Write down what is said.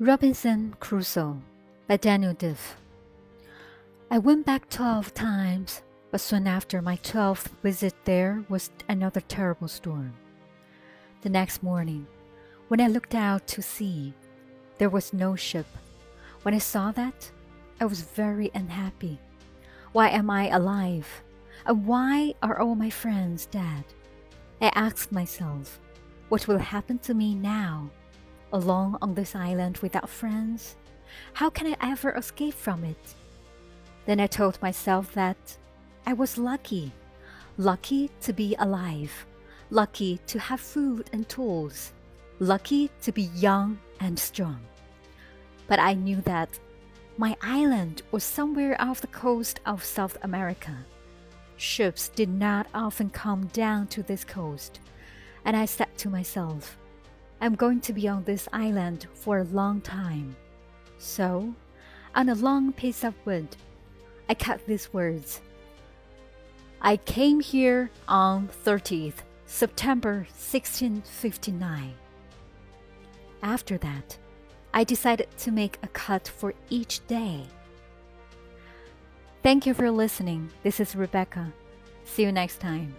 Robinson Crusoe by Daniel Defoe. I went back twelve times, but soon after my twelfth visit there was another terrible storm. The next morning, when I looked out to sea, there was no ship. When I saw that, I was very unhappy. Why am I alive? And why are all my friends dead? I asked myself, what will happen to me now? Alone on this island without friends? How can I ever escape from it? Then I told myself that I was lucky, lucky to be alive, lucky to have food and tools, lucky to be young and strong. But I knew that my island was somewhere off the coast of South America. Ships did not often come down to this coast, and I said to myself, I'm going to be on this island for a long time. So, on a long piece of wood, I cut these words. I came here on 30th September 1659. After that, I decided to make a cut for each day. Thank you for listening. This is Rebecca. See you next time.